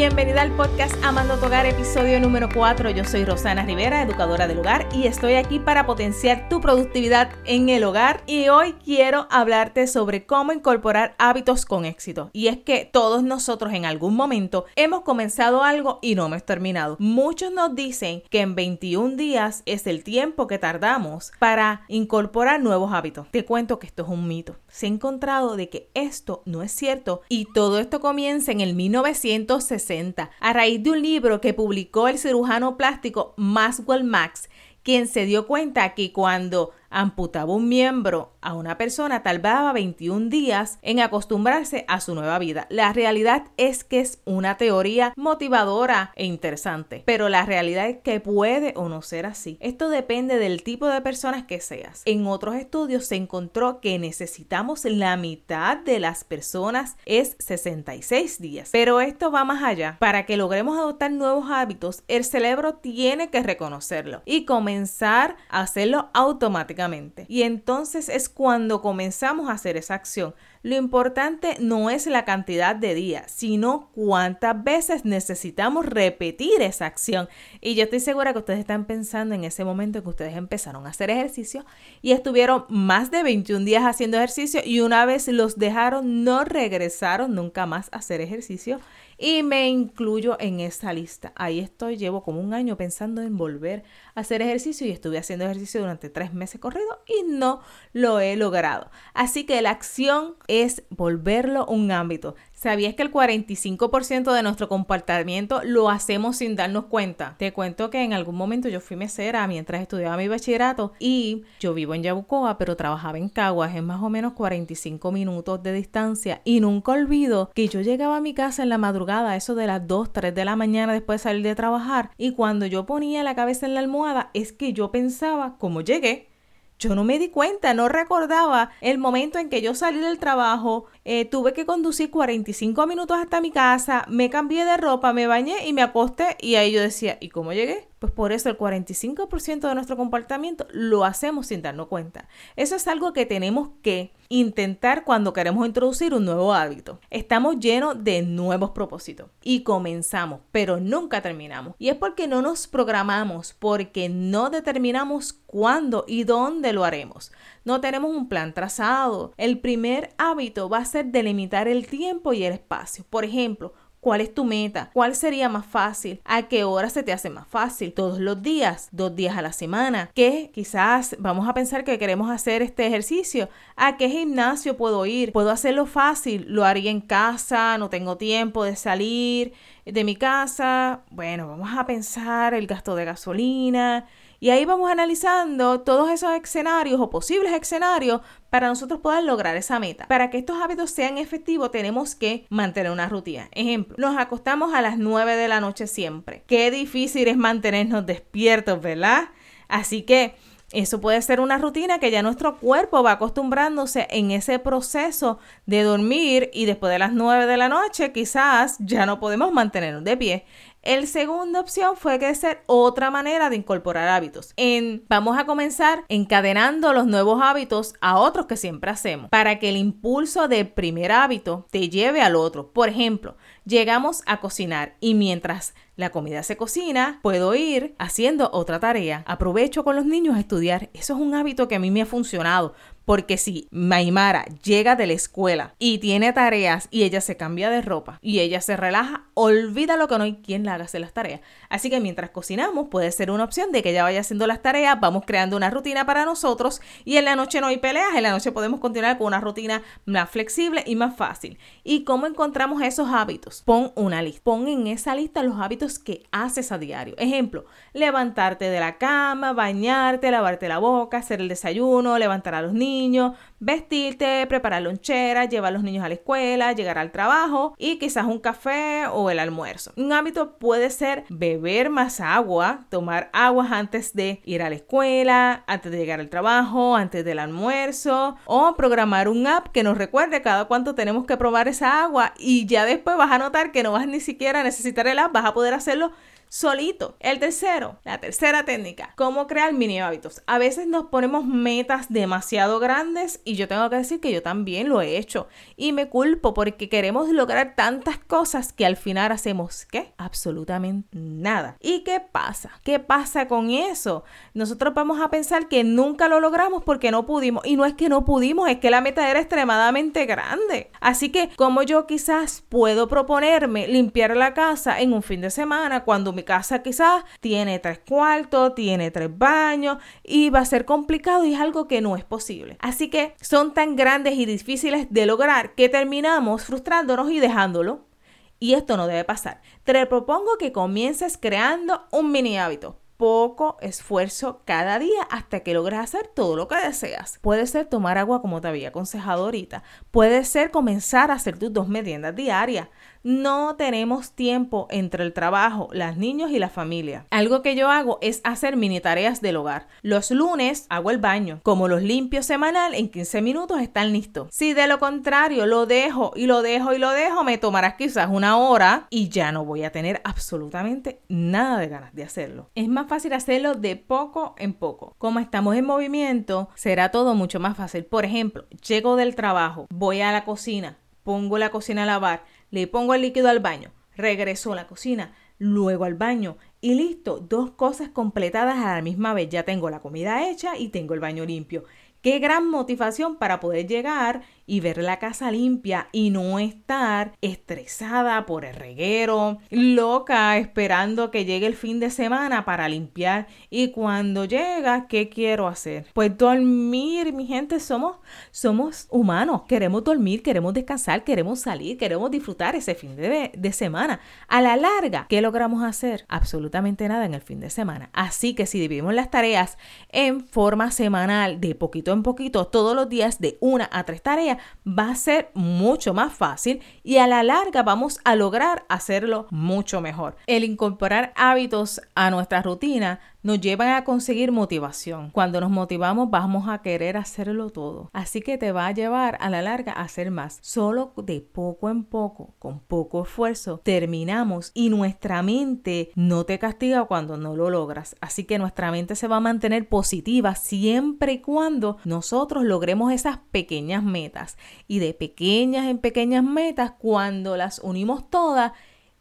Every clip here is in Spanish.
Bienvenida al podcast Amando tu Hogar, episodio número 4. Yo soy Rosana Rivera, educadora del hogar, y estoy aquí para potenciar tu productividad en el hogar. Y hoy quiero hablarte sobre cómo incorporar hábitos con éxito. Y es que todos nosotros en algún momento hemos comenzado algo y no hemos terminado. Muchos nos dicen que en 21 días es el tiempo que tardamos para incorporar nuevos hábitos. Te cuento que esto es un mito. Se ha encontrado de que esto no es cierto y todo esto comienza en el 1960 a raíz de un libro que publicó el cirujano plástico Maxwell Max, quien se dio cuenta que cuando amputaba un miembro a una persona tardaba 21 días en acostumbrarse a su nueva vida. La realidad es que es una teoría motivadora e interesante, pero la realidad es que puede o no ser así. Esto depende del tipo de personas que seas. En otros estudios se encontró que necesitamos la mitad de las personas es 66 días. Pero esto va más allá. Para que logremos adoptar nuevos hábitos, el cerebro tiene que reconocerlo y comenzar a hacerlo automáticamente y entonces es cuando comenzamos a hacer esa acción. Lo importante no es la cantidad de días, sino cuántas veces necesitamos repetir esa acción. Y yo estoy segura que ustedes están pensando en ese momento que ustedes empezaron a hacer ejercicio y estuvieron más de 21 días haciendo ejercicio y una vez los dejaron no regresaron nunca más a hacer ejercicio y me incluyo en esa lista. Ahí estoy, llevo como un año pensando en volver a hacer ejercicio y estuve haciendo ejercicio durante tres meses corridos y no lo he logrado. Así que la acción es volverlo un ámbito. ¿Sabías que el 45% de nuestro comportamiento lo hacemos sin darnos cuenta? Te cuento que en algún momento yo fui mesera mientras estudiaba mi bachillerato y yo vivo en Yabucoa, pero trabajaba en Caguas, en más o menos 45 minutos de distancia y nunca olvido que yo llegaba a mi casa en la madrugada, eso de las 2, 3 de la mañana después de salir de trabajar y cuando yo ponía la cabeza en la almohada es que yo pensaba, como llegué, yo no me di cuenta, no recordaba el momento en que yo salí del trabajo, eh, tuve que conducir 45 minutos hasta mi casa, me cambié de ropa, me bañé y me acosté y ahí yo decía, ¿y cómo llegué? Pues por eso el 45% de nuestro comportamiento lo hacemos sin darnos cuenta. Eso es algo que tenemos que intentar cuando queremos introducir un nuevo hábito. Estamos llenos de nuevos propósitos y comenzamos, pero nunca terminamos. Y es porque no nos programamos, porque no determinamos cuándo y dónde lo haremos. No tenemos un plan trazado. El primer hábito va a delimitar el tiempo y el espacio. Por ejemplo, ¿Cuál es tu meta? ¿Cuál sería más fácil? ¿A qué hora se te hace más fácil? ¿Todos los días? ¿Dos días a la semana? ¿Qué? Quizás vamos a pensar que queremos hacer este ejercicio. ¿A qué gimnasio puedo ir? ¿Puedo hacerlo fácil? ¿Lo haría en casa? ¿No tengo tiempo de salir de mi casa? Bueno, vamos a pensar el gasto de gasolina. Y ahí vamos analizando todos esos escenarios o posibles escenarios para nosotros poder lograr esa meta. Para que estos hábitos sean efectivos tenemos que mantener una rutina. Ejemplo, nos acostamos a las 9 de la noche siempre. Qué difícil es mantenernos despiertos, ¿verdad? Así que eso puede ser una rutina que ya nuestro cuerpo va acostumbrándose en ese proceso de dormir y después de las 9 de la noche quizás ya no podemos mantenernos de pie. El segunda opción fue que ser otra manera de incorporar hábitos. En, vamos a comenzar encadenando los nuevos hábitos a otros que siempre hacemos para que el impulso del primer hábito te lleve al otro. Por ejemplo, llegamos a cocinar y mientras la comida se cocina, puedo ir haciendo otra tarea. Aprovecho con los niños a estudiar. Eso es un hábito que a mí me ha funcionado porque si Maimara llega de la escuela y tiene tareas y ella se cambia de ropa y ella se relaja, olvida lo que no hay quien la haga hacer las tareas. Así que mientras cocinamos puede ser una opción de que ella vaya haciendo las tareas, vamos creando una rutina para nosotros y en la noche no hay peleas, en la noche podemos continuar con una rutina más flexible y más fácil. ¿Y cómo encontramos esos hábitos? Pon una lista, pon en esa lista los hábitos que haces a diario. Ejemplo, levantarte de la cama, bañarte, lavarte la boca, hacer el desayuno, levantar a los niños vestirte, preparar lonchera, llevar a los niños a la escuela, llegar al trabajo y quizás un café o el almuerzo. Un hábito puede ser beber más agua, tomar agua antes de ir a la escuela, antes de llegar al trabajo, antes del almuerzo o programar un app que nos recuerde cada cuánto tenemos que probar esa agua y ya después vas a notar que no vas ni siquiera a necesitar el app, vas a poder hacerlo solito. El tercero, la tercera técnica, cómo crear mini hábitos. A veces nos ponemos metas demasiado grandes y yo tengo que decir que yo también lo he hecho y me culpo porque queremos lograr tantas cosas que al final hacemos ¿qué? Absolutamente nada. ¿Y qué pasa? ¿Qué pasa con eso? Nosotros vamos a pensar que nunca lo logramos porque no pudimos y no es que no pudimos, es que la meta era extremadamente grande. Así que como yo quizás puedo proponerme limpiar la casa en un fin de semana cuando mi casa quizás tiene tres cuartos, tiene tres baños y va a ser complicado y es algo que no es posible. Así que son tan grandes y difíciles de lograr que terminamos frustrándonos y dejándolo. Y esto no debe pasar. Te propongo que comiences creando un mini hábito poco esfuerzo cada día hasta que logres hacer todo lo que deseas. Puede ser tomar agua como te había aconsejado ahorita. Puede ser comenzar a hacer tus dos meriendas diarias no tenemos tiempo entre el trabajo, las niños y la familia. Algo que yo hago es hacer mini tareas del hogar. Los lunes hago el baño. Como los limpio semanal, en 15 minutos están listos. Si de lo contrario lo dejo y lo dejo y lo dejo, me tomarás quizás una hora y ya no voy a tener absolutamente nada de ganas de hacerlo. Es más fácil hacerlo de poco en poco. Como estamos en movimiento, será todo mucho más fácil. Por ejemplo, llego del trabajo, voy a la cocina, pongo la cocina a lavar, le pongo el líquido al baño, regreso a la cocina, luego al baño y listo, dos cosas completadas a la misma vez. Ya tengo la comida hecha y tengo el baño limpio. Qué gran motivación para poder llegar y ver la casa limpia y no estar estresada por el reguero, loca esperando que llegue el fin de semana para limpiar. Y cuando llega, ¿qué quiero hacer? Pues dormir, mi gente, somos, somos humanos, queremos dormir, queremos descansar, queremos salir, queremos disfrutar ese fin de, de semana. A la larga, ¿qué logramos hacer? Absolutamente nada en el fin de semana. Así que si dividimos las tareas en forma semanal, de poquito en poquito, todos los días de una a tres tareas, va a ser mucho más fácil y a la larga vamos a lograr hacerlo mucho mejor. El incorporar hábitos a nuestra rutina nos llevan a conseguir motivación. Cuando nos motivamos vamos a querer hacerlo todo. Así que te va a llevar a la larga a hacer más. Solo de poco en poco, con poco esfuerzo, terminamos y nuestra mente no te castiga cuando no lo logras. Así que nuestra mente se va a mantener positiva siempre y cuando nosotros logremos esas pequeñas metas. Y de pequeñas en pequeñas metas, cuando las unimos todas,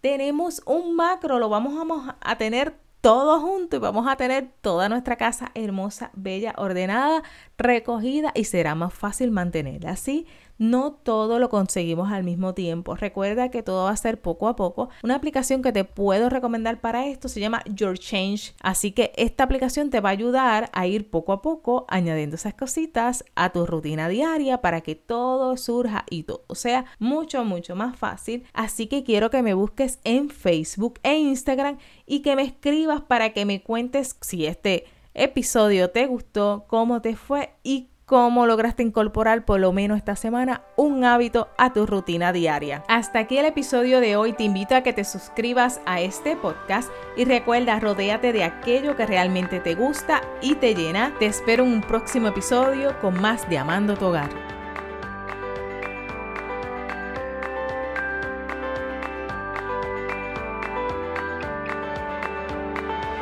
tenemos un macro, lo vamos a, tener todo junto y vamos a tener toda nuestra casa hermosa, bella, ordenada, recogida y será más fácil mantenerla así no todo lo conseguimos al mismo tiempo. Recuerda que todo va a ser poco a poco. Una aplicación que te puedo recomendar para esto se llama Your Change. Así que esta aplicación te va a ayudar a ir poco a poco añadiendo esas cositas a tu rutina diaria para que todo surja y todo sea mucho, mucho más fácil. Así que quiero que me busques en Facebook e Instagram y que me escribas para que me cuentes si este episodio te gustó, cómo te fue y cómo lograste incorporar por lo menos esta semana un hábito a tu rutina diaria. Hasta aquí el episodio de hoy. Te invito a que te suscribas a este podcast y recuerda, rodéate de aquello que realmente te gusta y te llena. Te espero en un próximo episodio con más de Amando tu Hogar.